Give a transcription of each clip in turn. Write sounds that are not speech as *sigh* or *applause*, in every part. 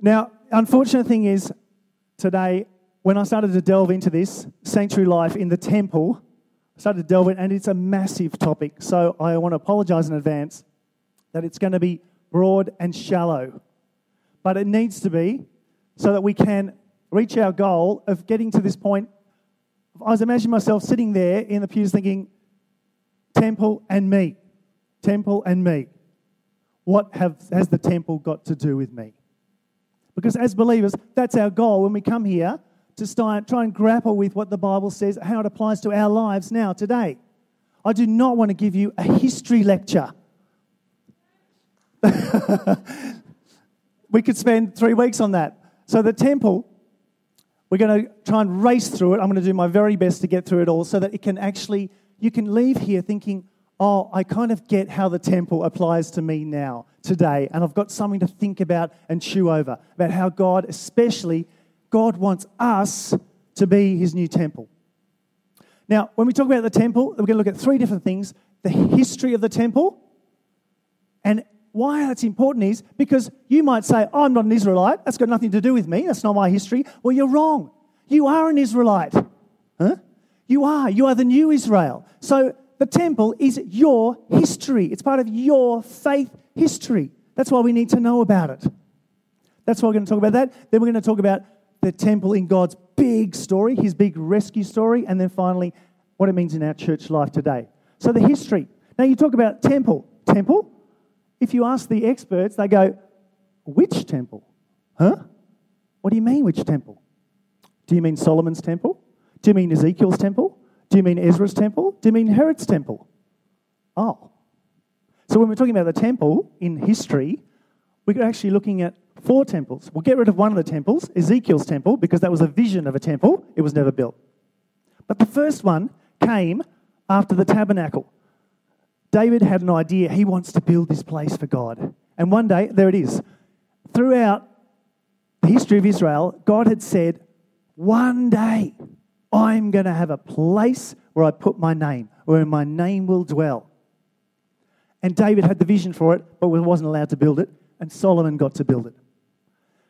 Now, unfortunate thing is, today, when I started to delve into this sanctuary life in the temple, I started to delve in, and it's a massive topic. So I want to apologize in advance that it's going to be broad and shallow. But it needs to be so that we can reach our goal of getting to this point. I was imagining myself sitting there in the pews thinking, temple and me, temple and me. What have, has the temple got to do with me? Because as believers, that's our goal when we come here to start, try and grapple with what the Bible says, how it applies to our lives now, today. I do not want to give you a history lecture. *laughs* we could spend three weeks on that. So, the temple, we're going to try and race through it. I'm going to do my very best to get through it all so that it can actually, you can leave here thinking, oh, I kind of get how the temple applies to me now, today. And I've got something to think about and chew over about how God, especially, God wants us to be his new temple. Now, when we talk about the temple, we're going to look at three different things the history of the temple. And why that's important is because you might say, oh, I'm not an Israelite. That's got nothing to do with me. That's not my history. Well, you're wrong. You are an Israelite. Huh? You are. You are the new Israel. So the temple is your history, it's part of your faith history. That's why we need to know about it. That's why we're going to talk about that. Then we're going to talk about the temple in God's big story, his big rescue story, and then finally, what it means in our church life today. So, the history. Now, you talk about temple. Temple? If you ask the experts, they go, which temple? Huh? What do you mean, which temple? Do you mean Solomon's temple? Do you mean Ezekiel's temple? Do you mean Ezra's temple? Do you mean Herod's temple? Oh. So when we're talking about the temple in history, we're actually looking at four temples. We'll get rid of one of the temples, Ezekiel's temple, because that was a vision of a temple. It was never built. But the first one came after the tabernacle. David had an idea. He wants to build this place for God. And one day, there it is. Throughout the history of Israel, God had said, one day I'm going to have a place where I put my name, where my name will dwell. And David had the vision for it, but wasn't allowed to build it, and Solomon got to build it.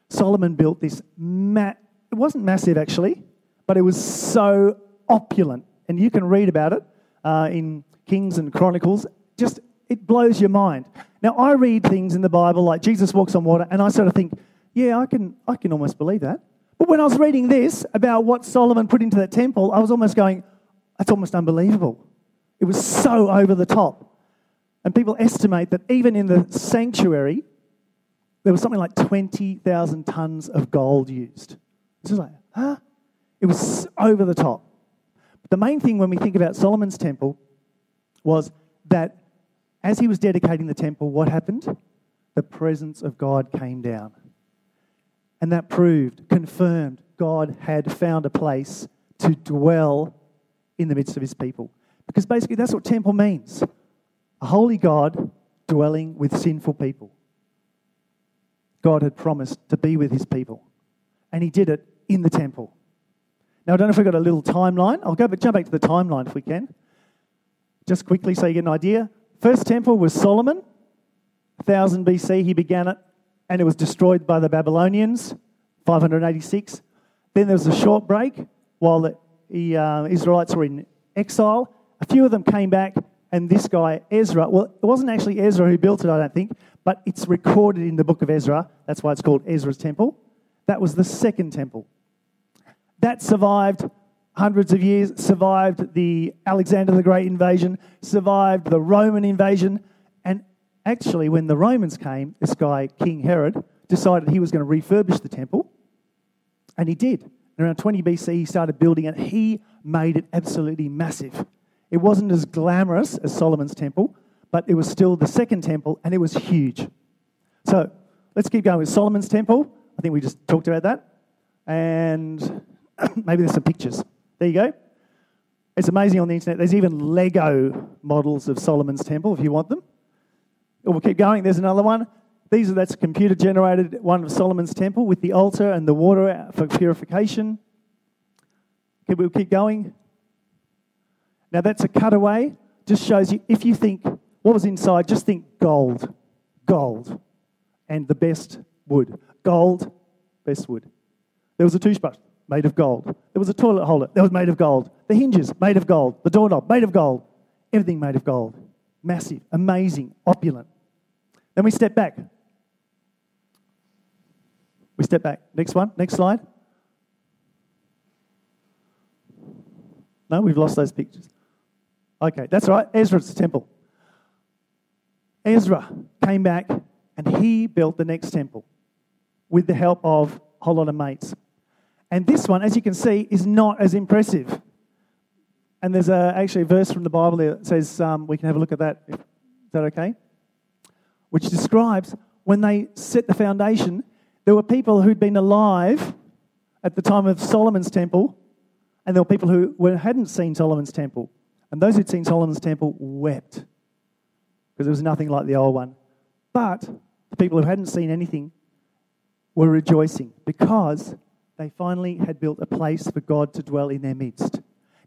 Solomon built this, ma- it wasn't massive actually, but it was so opulent. And you can read about it uh, in Kings and Chronicles. Just, it blows your mind. Now, I read things in the Bible like Jesus walks on water, and I sort of think, yeah, I can, I can almost believe that. But when I was reading this about what Solomon put into that temple, I was almost going, that's almost unbelievable. It was so over the top. And people estimate that even in the sanctuary, there was something like 20,000 tons of gold used. It's just like, huh? It was over the top. But the main thing when we think about Solomon's temple was that as he was dedicating the temple, what happened? The presence of God came down. And that proved, confirmed, God had found a place to dwell in the midst of his people. Because basically, that's what temple means a holy God dwelling with sinful people. God had promised to be with his people, and he did it in the temple. Now, I don't know if we've got a little timeline. I'll go, but jump back to the timeline if we can. Just quickly so you get an idea. First temple was Solomon, 1000 BC, he began it and it was destroyed by the Babylonians, 586. Then there was a short break while the, uh, Israelites were in exile. A few of them came back, and this guy, Ezra, well, it wasn't actually Ezra who built it, I don't think, but it's recorded in the book of Ezra. That's why it's called Ezra's temple. That was the second temple. That survived hundreds of years, survived the Alexander the Great invasion, survived the Roman invasion, And actually, when the Romans came, this guy, King Herod, decided he was going to refurbish the temple, and he did. And around 20 BC, he started building it. He made it absolutely massive. It wasn't as glamorous as Solomon's temple, but it was still the second temple, and it was huge. So let's keep going with Solomon's temple. I think we just talked about that. And *coughs* maybe there's some pictures. There you go. It's amazing on the internet. There's even Lego models of Solomon's temple if you want them. Oh, we'll keep going. There's another one. These are that's computer generated one of Solomon's temple with the altar and the water for purification. Okay, we'll keep going. Now that's a cutaway. Just shows you if you think what was inside, just think gold, gold, and the best wood. Gold, best wood. There was a toothbrush made of gold. There was a toilet holder that was made of gold. The hinges made of gold. The doorknob made of gold. Everything made of gold. Massive, amazing, opulent. Then we step back. We step back. Next one, next slide. No, we've lost those pictures. Okay, that's right. Ezra's temple. Ezra came back and he built the next temple with the help of a whole lot of mates. And this one, as you can see, is not as impressive. And there's a, actually a verse from the Bible that says um, we can have a look at that. Is that okay? Which describes when they set the foundation, there were people who'd been alive at the time of Solomon's temple, and there were people who hadn't seen Solomon's temple. And those who'd seen Solomon's temple wept because it was nothing like the old one. But the people who hadn't seen anything were rejoicing because they finally had built a place for God to dwell in their midst.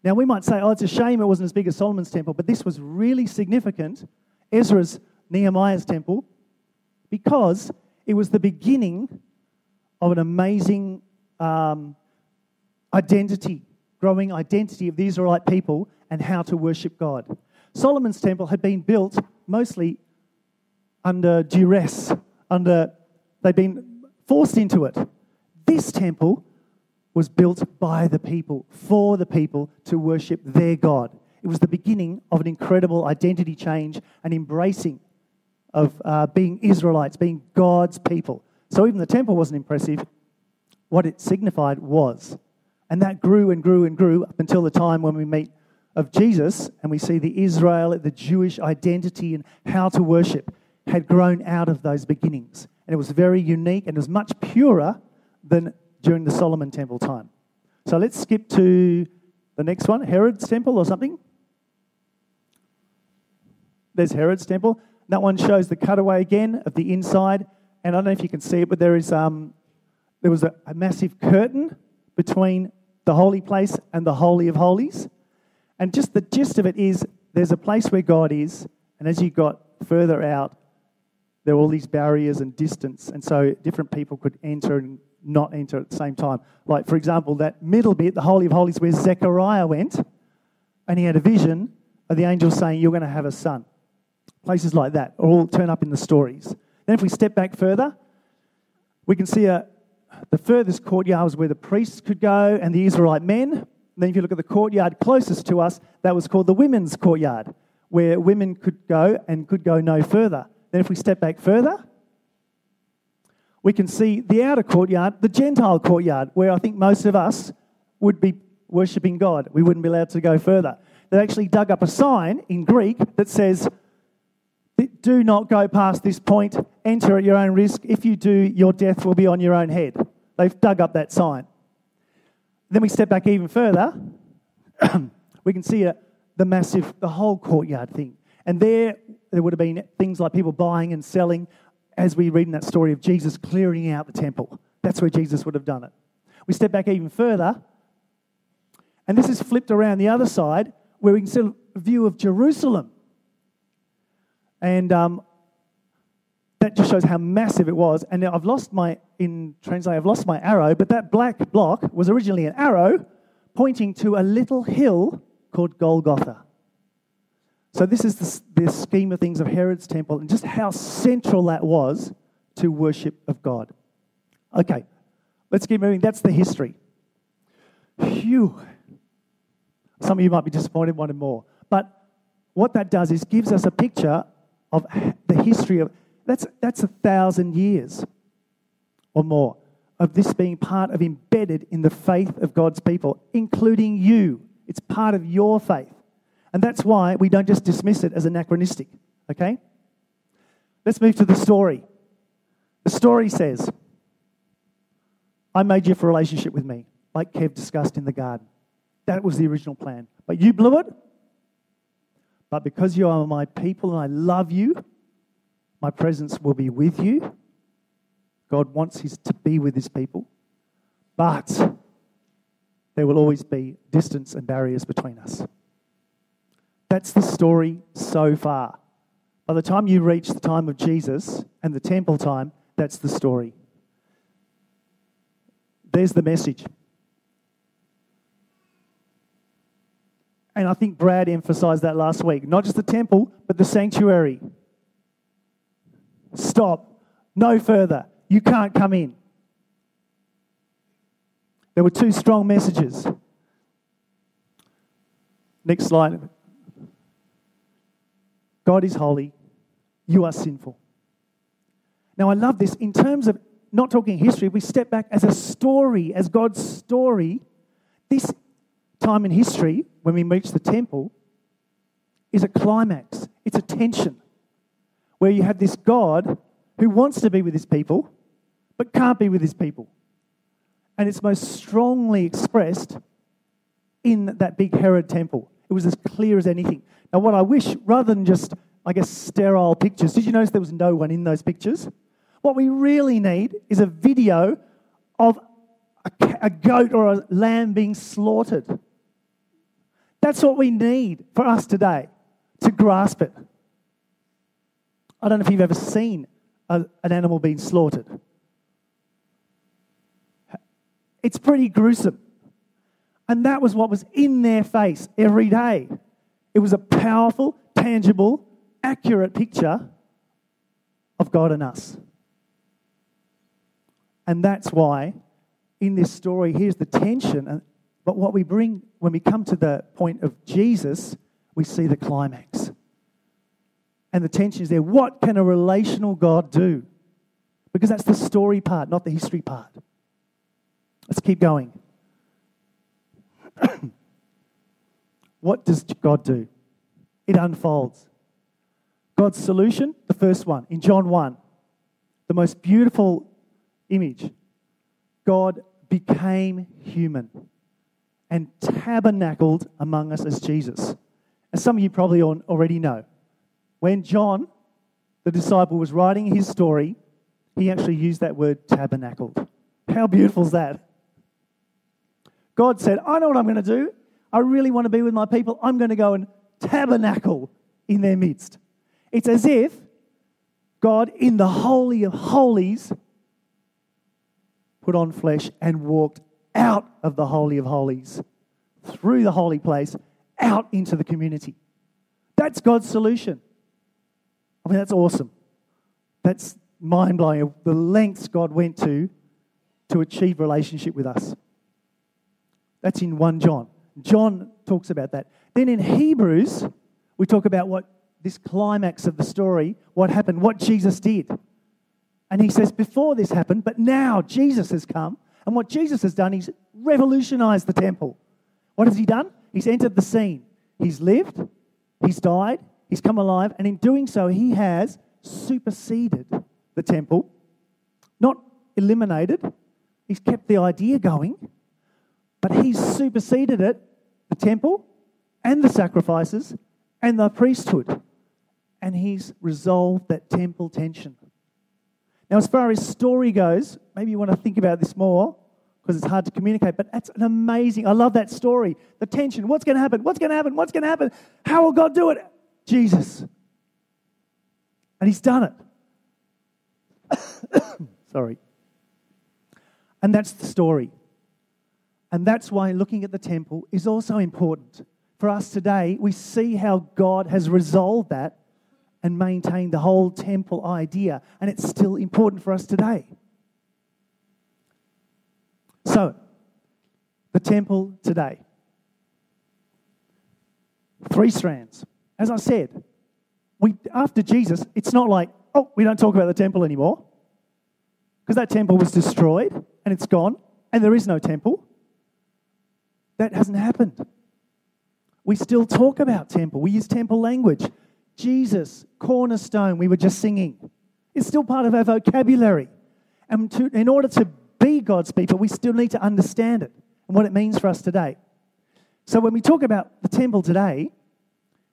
Now, we might say, oh, it's a shame it wasn't as big as Solomon's temple, but this was really significant, Ezra's, Nehemiah's temple, because it was the beginning of an amazing um, identity, growing identity of the Israelite people and how to worship God. Solomon's temple had been built mostly under duress, under they'd been forced into it. This temple was built by the people, for the people to worship their God. It was the beginning of an incredible identity change and embracing of uh, being Israelites, being God's people. So even the temple wasn't impressive. What it signified was. And that grew and grew and grew up until the time when we meet of Jesus and we see the Israel, the Jewish identity and how to worship had grown out of those beginnings. And it was very unique and it was much purer than during the Solomon temple time. So let's skip to the next one Herod's temple or something. There's Herod's temple. That one shows the cutaway again of the inside. And I don't know if you can see it, but there is um, there was a, a massive curtain between the holy place and the holy of holies. And just the gist of it is there's a place where God is, and as you got further out, there were all these barriers and distance, and so different people could enter and not enter at the same time. Like, for example, that middle bit, the Holy of Holies, where Zechariah went, and he had a vision of the angel saying, You're going to have a son. Places like that all turn up in the stories. Then, if we step back further, we can see a, the furthest courtyard was where the priests could go and the Israelite men. Then, if you look at the courtyard closest to us, that was called the women's courtyard, where women could go and could go no further. Then, if we step back further, we can see the outer courtyard, the Gentile courtyard, where I think most of us would be worshipping God. We wouldn't be allowed to go further. They actually dug up a sign in Greek that says, Do not go past this point, enter at your own risk. If you do, your death will be on your own head. They've dug up that sign. Then we step back even further. *clears throat* we can see a, the massive, the whole courtyard thing. And there, there would have been things like people buying and selling, as we read in that story of Jesus clearing out the temple. That's where Jesus would have done it. We step back even further, and this is flipped around the other side, where we can see a view of Jerusalem. And um, that just shows how massive it was. And I've lost my, in translate, I've lost my arrow, but that black block was originally an arrow pointing to a little hill called Golgotha. So, this is the, the scheme of things of Herod's temple and just how central that was to worship of God. Okay, let's keep moving. That's the history. Phew. Some of you might be disappointed, wanting more. But what that does is gives us a picture of the history of that's that's a thousand years or more of this being part of embedded in the faith of God's people, including you. It's part of your faith. And that's why we don't just dismiss it as anachronistic, okay? Let's move to the story. The story says, I made you for a relationship with me, like Kev discussed in the garden. That was the original plan. But you blew it. But because you are my people and I love you, my presence will be with you. God wants his, to be with his people. But there will always be distance and barriers between us. That's the story so far. By the time you reach the time of Jesus and the temple time, that's the story. There's the message. And I think Brad emphasized that last week. Not just the temple, but the sanctuary. Stop. No further. You can't come in. There were two strong messages. Next slide. God is holy. You are sinful. Now, I love this. In terms of not talking history, we step back as a story, as God's story, this time in history, when we reach the temple, is a climax. It's a tension where you have this God who wants to be with his people, but can't be with his people. And it's most strongly expressed in that big Herod temple. It was as clear as anything. Now, what I wish, rather than just, I guess, sterile pictures, did you notice there was no one in those pictures? What we really need is a video of a, a goat or a lamb being slaughtered. That's what we need for us today to grasp it. I don't know if you've ever seen a, an animal being slaughtered. It's pretty gruesome. And that was what was in their face every day. It was a powerful, tangible, accurate picture of God and us. And that's why in this story, here's the tension. But what we bring when we come to the point of Jesus, we see the climax. And the tension is there. What can a relational God do? Because that's the story part, not the history part. Let's keep going. *coughs* what does God do? It unfolds. God's solution, the first one, in John 1, the most beautiful image. God became human and tabernacled among us as Jesus. As some of you probably already know, when John, the disciple, was writing his story, he actually used that word tabernacled. How beautiful is that? God said, I know what I'm going to do. I really want to be with my people. I'm going to go and tabernacle in their midst. It's as if God, in the Holy of Holies, put on flesh and walked out of the Holy of Holies, through the holy place, out into the community. That's God's solution. I mean, that's awesome. That's mind blowing. The lengths God went to to achieve relationship with us. That's in 1 John. John talks about that. Then in Hebrews, we talk about what this climax of the story, what happened, what Jesus did. And he says, before this happened, but now Jesus has come. And what Jesus has done, he's revolutionized the temple. What has he done? He's entered the scene. He's lived, he's died, he's come alive, and in doing so, he has superseded the temple, not eliminated. He's kept the idea going, but he's superseded it, the temple and the sacrifices and the priesthood. And he's resolved that temple tension. Now, as far as story goes, maybe you want to think about this more because it's hard to communicate, but that's an amazing, I love that story. The tension. What's going to happen? What's going to happen? What's going to happen? How will God do it? Jesus. And he's done it. *coughs* Sorry. And that's the story. And that's why looking at the temple is also important. For us today, we see how God has resolved that and maintained the whole temple idea. And it's still important for us today. So, the temple today. Three strands. As I said, we, after Jesus, it's not like, oh, we don't talk about the temple anymore. Because that temple was destroyed and it's gone and there is no temple. That hasn't happened. We still talk about temple. We use temple language. Jesus, cornerstone, we were just singing. It's still part of our vocabulary. And to, in order to be God's people, we still need to understand it and what it means for us today. So when we talk about the temple today,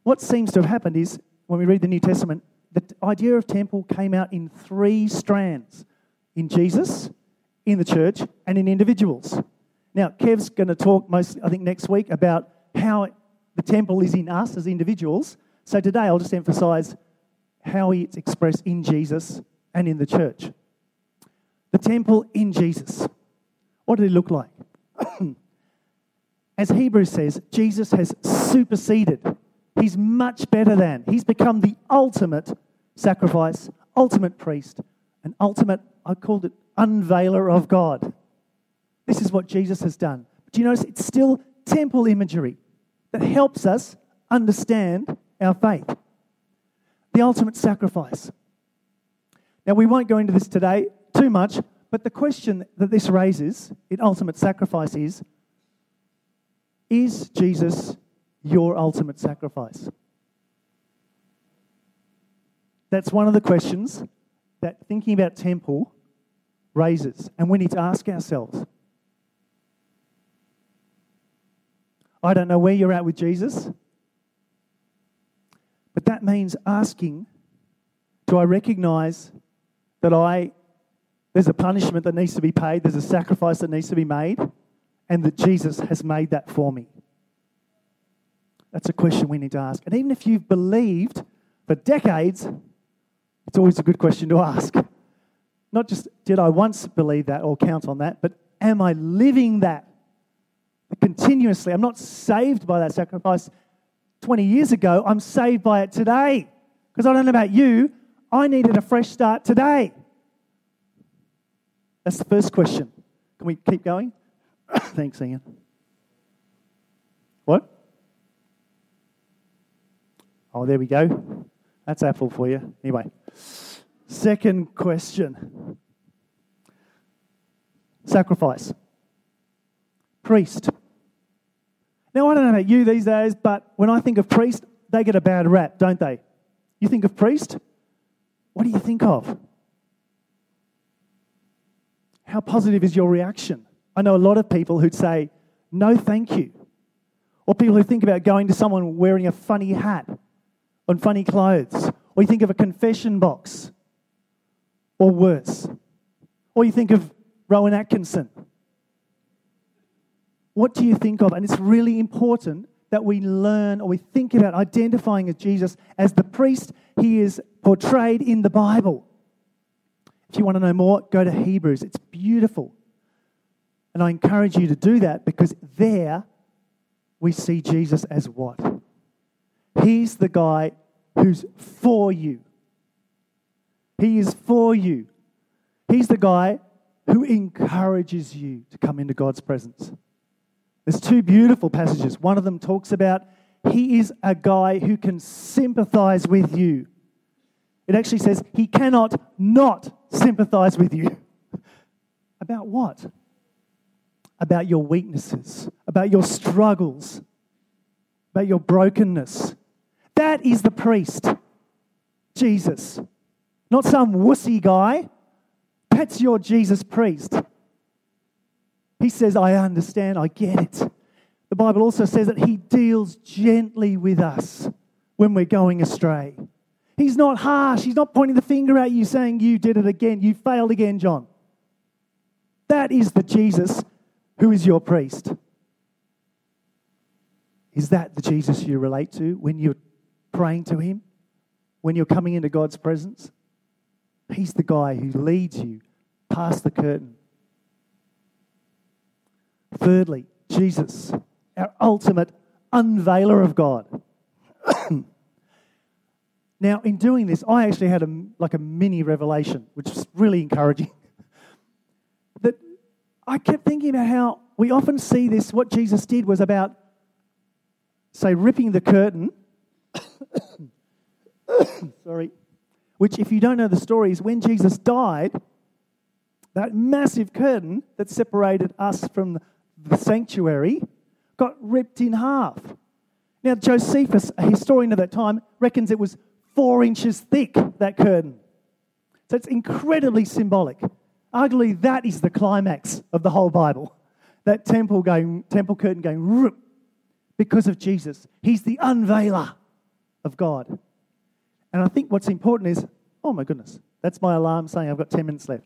what seems to have happened is when we read the New Testament, the idea of temple came out in three strands in Jesus, in the church, and in individuals. Now, Kev's going to talk most, I think, next week about how the temple is in us as individuals. So today I'll just emphasize how it's expressed in Jesus and in the church. The temple in Jesus. What did it look like? *coughs* As Hebrews says, Jesus has superseded. He's much better than. He's become the ultimate sacrifice, ultimate priest, and ultimate, I called it, unveiler of God. This is what Jesus has done. Do you notice it's still temple imagery that helps us understand our faith? The ultimate sacrifice. Now, we won't go into this today too much, but the question that this raises in ultimate sacrifice is Is Jesus your ultimate sacrifice? That's one of the questions that thinking about temple raises, and we need to ask ourselves. I don't know where you're at with Jesus, but that means asking do I recognize that I there's a punishment that needs to be paid, there's a sacrifice that needs to be made, and that Jesus has made that for me? That's a question we need to ask. And even if you've believed for decades, it's always a good question to ask. Not just did I once believe that or count on that, but am I living that continuously? I'm not saved by that sacrifice 20 years ago, I'm saved by it today. Because I don't know about you, I needed a fresh start today. That's the first question. Can we keep going? *coughs* Thanks, Ian. What? Oh, there we go. That's Apple for you. Anyway, second question sacrifice. Priest. Now, I don't know about you these days, but when I think of priest, they get a bad rap, don't they? You think of priest? What do you think of? How positive is your reaction? I know a lot of people who'd say, no, thank you. Or people who think about going to someone wearing a funny hat on funny clothes. Or you think of a confession box. Or worse. Or you think of Rowan Atkinson. What do you think of? And it's really important that we learn or we think about identifying as Jesus as the priest he is portrayed in the Bible. If you want to know more, go to Hebrews. It's beautiful. And I encourage you to do that because there we see Jesus as what? He's the guy who's for you. He is for you. He's the guy who encourages you to come into God's presence. There's two beautiful passages. One of them talks about he is a guy who can sympathize with you. It actually says he cannot not sympathize with you. *laughs* About what? About your weaknesses, about your struggles, about your brokenness. That is the priest, Jesus. Not some wussy guy. That's your Jesus priest. He says, I understand, I get it. The Bible also says that He deals gently with us when we're going astray. He's not harsh. He's not pointing the finger at you saying, You did it again. You failed again, John. That is the Jesus who is your priest. Is that the Jesus you relate to when you're praying to Him? When you're coming into God's presence? He's the guy who leads you past the curtain Thirdly, Jesus, our ultimate unveiler of God. *coughs* now, in doing this, I actually had a, like a mini revelation, which was really encouraging. *laughs* that I kept thinking about how we often see this, what Jesus did was about, say, ripping the curtain. *coughs* Sorry. Which, if you don't know the story, is when Jesus died, that massive curtain that separated us from the sanctuary got ripped in half. Now, Josephus, a historian of that time, reckons it was four inches thick, that curtain. So it's incredibly symbolic. Arguably, that is the climax of the whole Bible. That temple going, temple curtain going because of Jesus. He's the unveiler of God. And I think what's important is, oh my goodness, that's my alarm saying I've got 10 minutes left.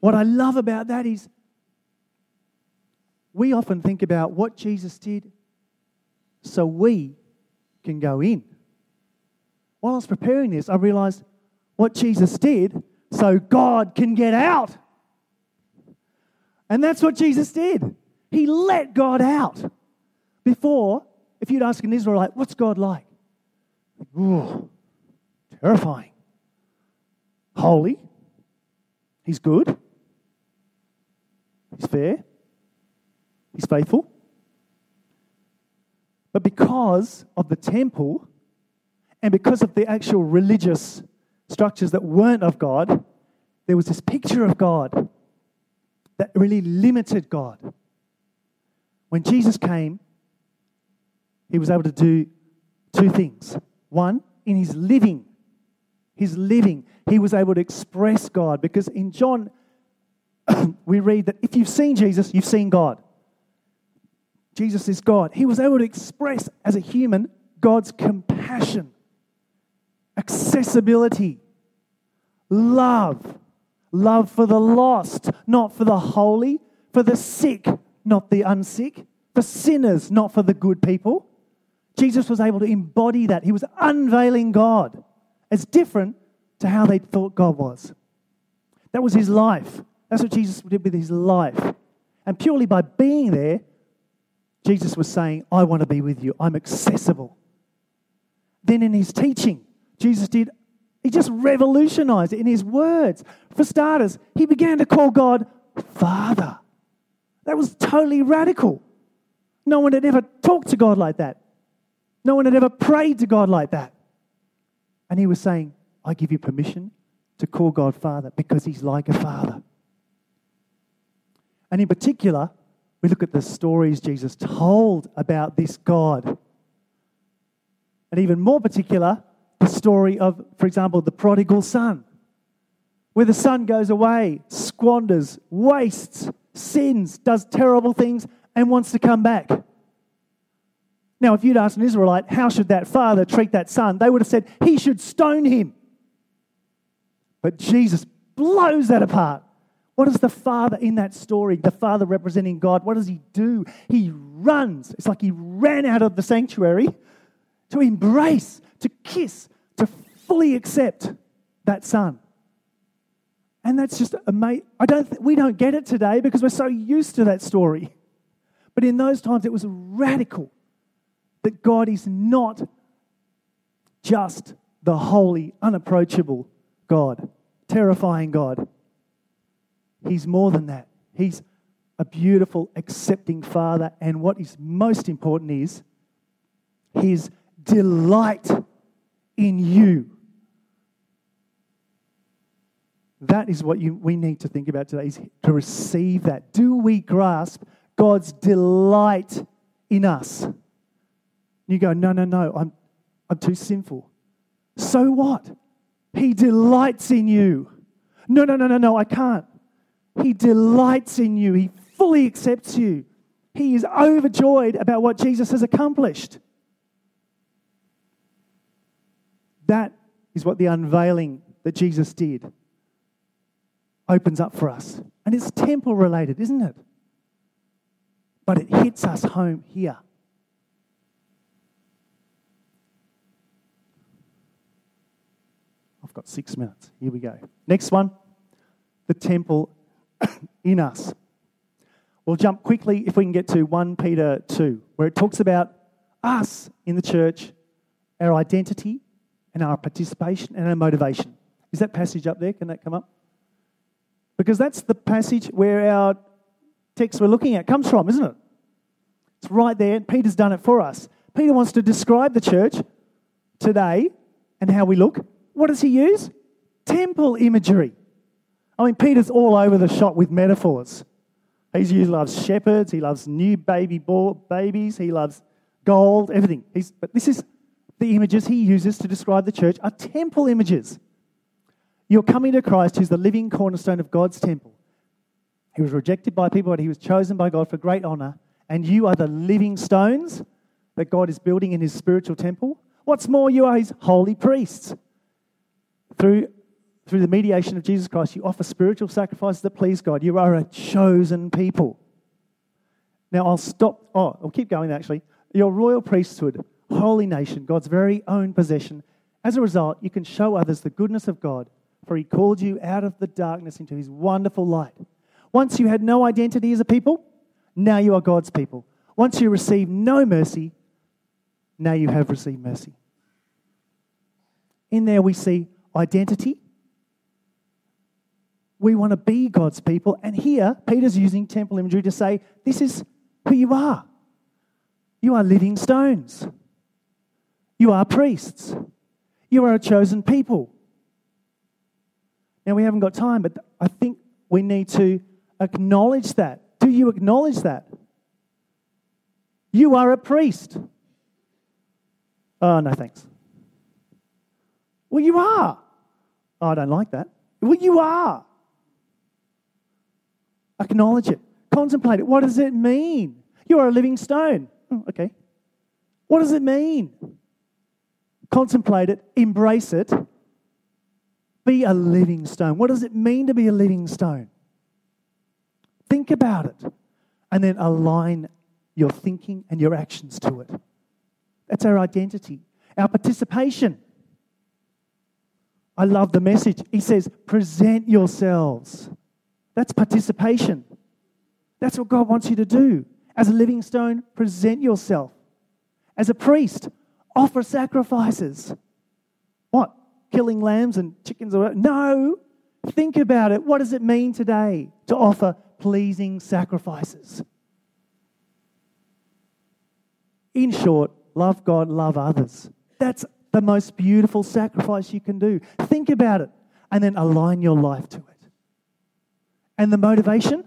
What I love about that is we often think about what Jesus did so we can go in. While I was preparing this, I realized what Jesus did so God can get out. And that's what Jesus did. He let God out. Before, if you'd ask an Israelite, what's God like? Ooh, terrifying. Holy. He's good. He's fair. He's faithful. But because of the temple and because of the actual religious structures that weren't of God, there was this picture of God that really limited God. When Jesus came, he was able to do two things. One, in his living, his living, he was able to express God because in John, *coughs* we read that if you've seen Jesus, you've seen God. Jesus is God. He was able to express as a human God's compassion, accessibility, love, love for the lost, not for the holy, for the sick, not the unsick, for sinners, not for the good people. Jesus was able to embody that. He was unveiling God as different to how they thought God was. That was his life. That's what Jesus did with his life. And purely by being there, Jesus was saying, I want to be with you. I'm accessible. Then in his teaching, Jesus did, he just revolutionized it in his words. For starters, he began to call God Father. That was totally radical. No one had ever talked to God like that. No one had ever prayed to God like that. And he was saying, I give you permission to call God Father because he's like a father. And in particular, we look at the stories Jesus told about this God. And even more particular, the story of, for example, the prodigal son, where the son goes away, squanders, wastes, sins, does terrible things, and wants to come back. Now, if you'd asked an Israelite, how should that father treat that son? They would have said, he should stone him. But Jesus blows that apart. What does the Father in that story, the Father representing God, what does he do? He runs. It's like he ran out of the sanctuary to embrace, to kiss, to fully accept that Son. And that's just amazing. I don't th- we don't get it today because we're so used to that story. But in those times, it was radical that God is not just the holy, unapproachable God, terrifying God. He's more than that. He's a beautiful, accepting Father. And what is most important is his delight in you. That is what you, we need to think about today, is to receive that. Do we grasp God's delight in us? You go, no, no, no, I'm, I'm too sinful. So what? He delights in you. No, no, no, no, no, I can't. He delights in you. He fully accepts you. He is overjoyed about what Jesus has accomplished. That is what the unveiling that Jesus did opens up for us. And it's temple related, isn't it? But it hits us home here. I've got six minutes. Here we go. Next one the temple *coughs* in us. We'll jump quickly if we can get to 1 Peter 2, where it talks about us in the church, our identity, and our participation and our motivation. Is that passage up there? Can that come up? Because that's the passage where our text we're looking at comes from, isn't it? It's right there. Peter's done it for us. Peter wants to describe the church today and how we look. What does he use? Temple imagery. I mean, Peter's all over the shop with metaphors. He's, He loves shepherds, he loves new baby babies, he loves gold, everything. He's, but this is the images he uses to describe the church are temple images. You're coming to Christ, who's the living cornerstone of God's temple. He was rejected by people, but he was chosen by God for great honor. And you are the living stones that God is building in his spiritual temple. What's more, you are his holy priests. Through through the mediation of Jesus Christ, you offer spiritual sacrifices that please God. You are a chosen people. Now, I'll stop. Oh, I'll keep going actually. Your royal priesthood, holy nation, God's very own possession. As a result, you can show others the goodness of God, for He called you out of the darkness into His wonderful light. Once you had no identity as a people, now you are God's people. Once you received no mercy, now you have received mercy. In there, we see identity. We want to be God's people. And here, Peter's using temple imagery to say, This is who you are. You are living stones. You are priests. You are a chosen people. Now, we haven't got time, but I think we need to acknowledge that. Do you acknowledge that? You are a priest. Oh, no, thanks. Well, you are. I don't like that. Well, you are. Acknowledge it. Contemplate it. What does it mean? You are a living stone. Oh, okay. What does it mean? Contemplate it, embrace it, be a living stone. What does it mean to be a living stone? Think about it and then align your thinking and your actions to it. That's our identity, our participation. I love the message. He says, present yourselves. That's participation. That's what God wants you to do. As a living stone, present yourself. As a priest, offer sacrifices. What? Killing lambs and chickens? Or no. Think about it. What does it mean today to offer pleasing sacrifices? In short, love God, love others. That's the most beautiful sacrifice you can do. Think about it and then align your life to it. And the motivation?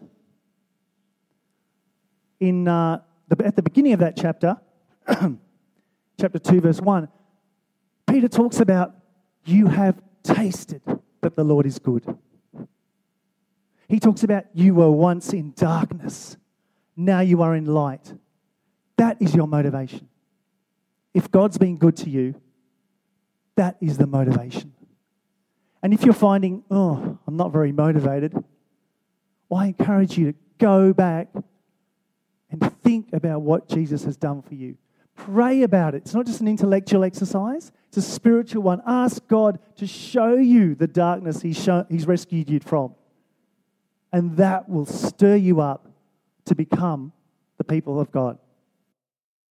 In, uh, the, at the beginning of that chapter, *clears throat* chapter 2, verse 1, Peter talks about you have tasted that the Lord is good. He talks about you were once in darkness, now you are in light. That is your motivation. If God's been good to you, that is the motivation. And if you're finding, oh, I'm not very motivated, well, I encourage you to go back and think about what Jesus has done for you. Pray about it. It's not just an intellectual exercise, it's a spiritual one. Ask God to show you the darkness He's, he's rescued you from. And that will stir you up to become the people of God.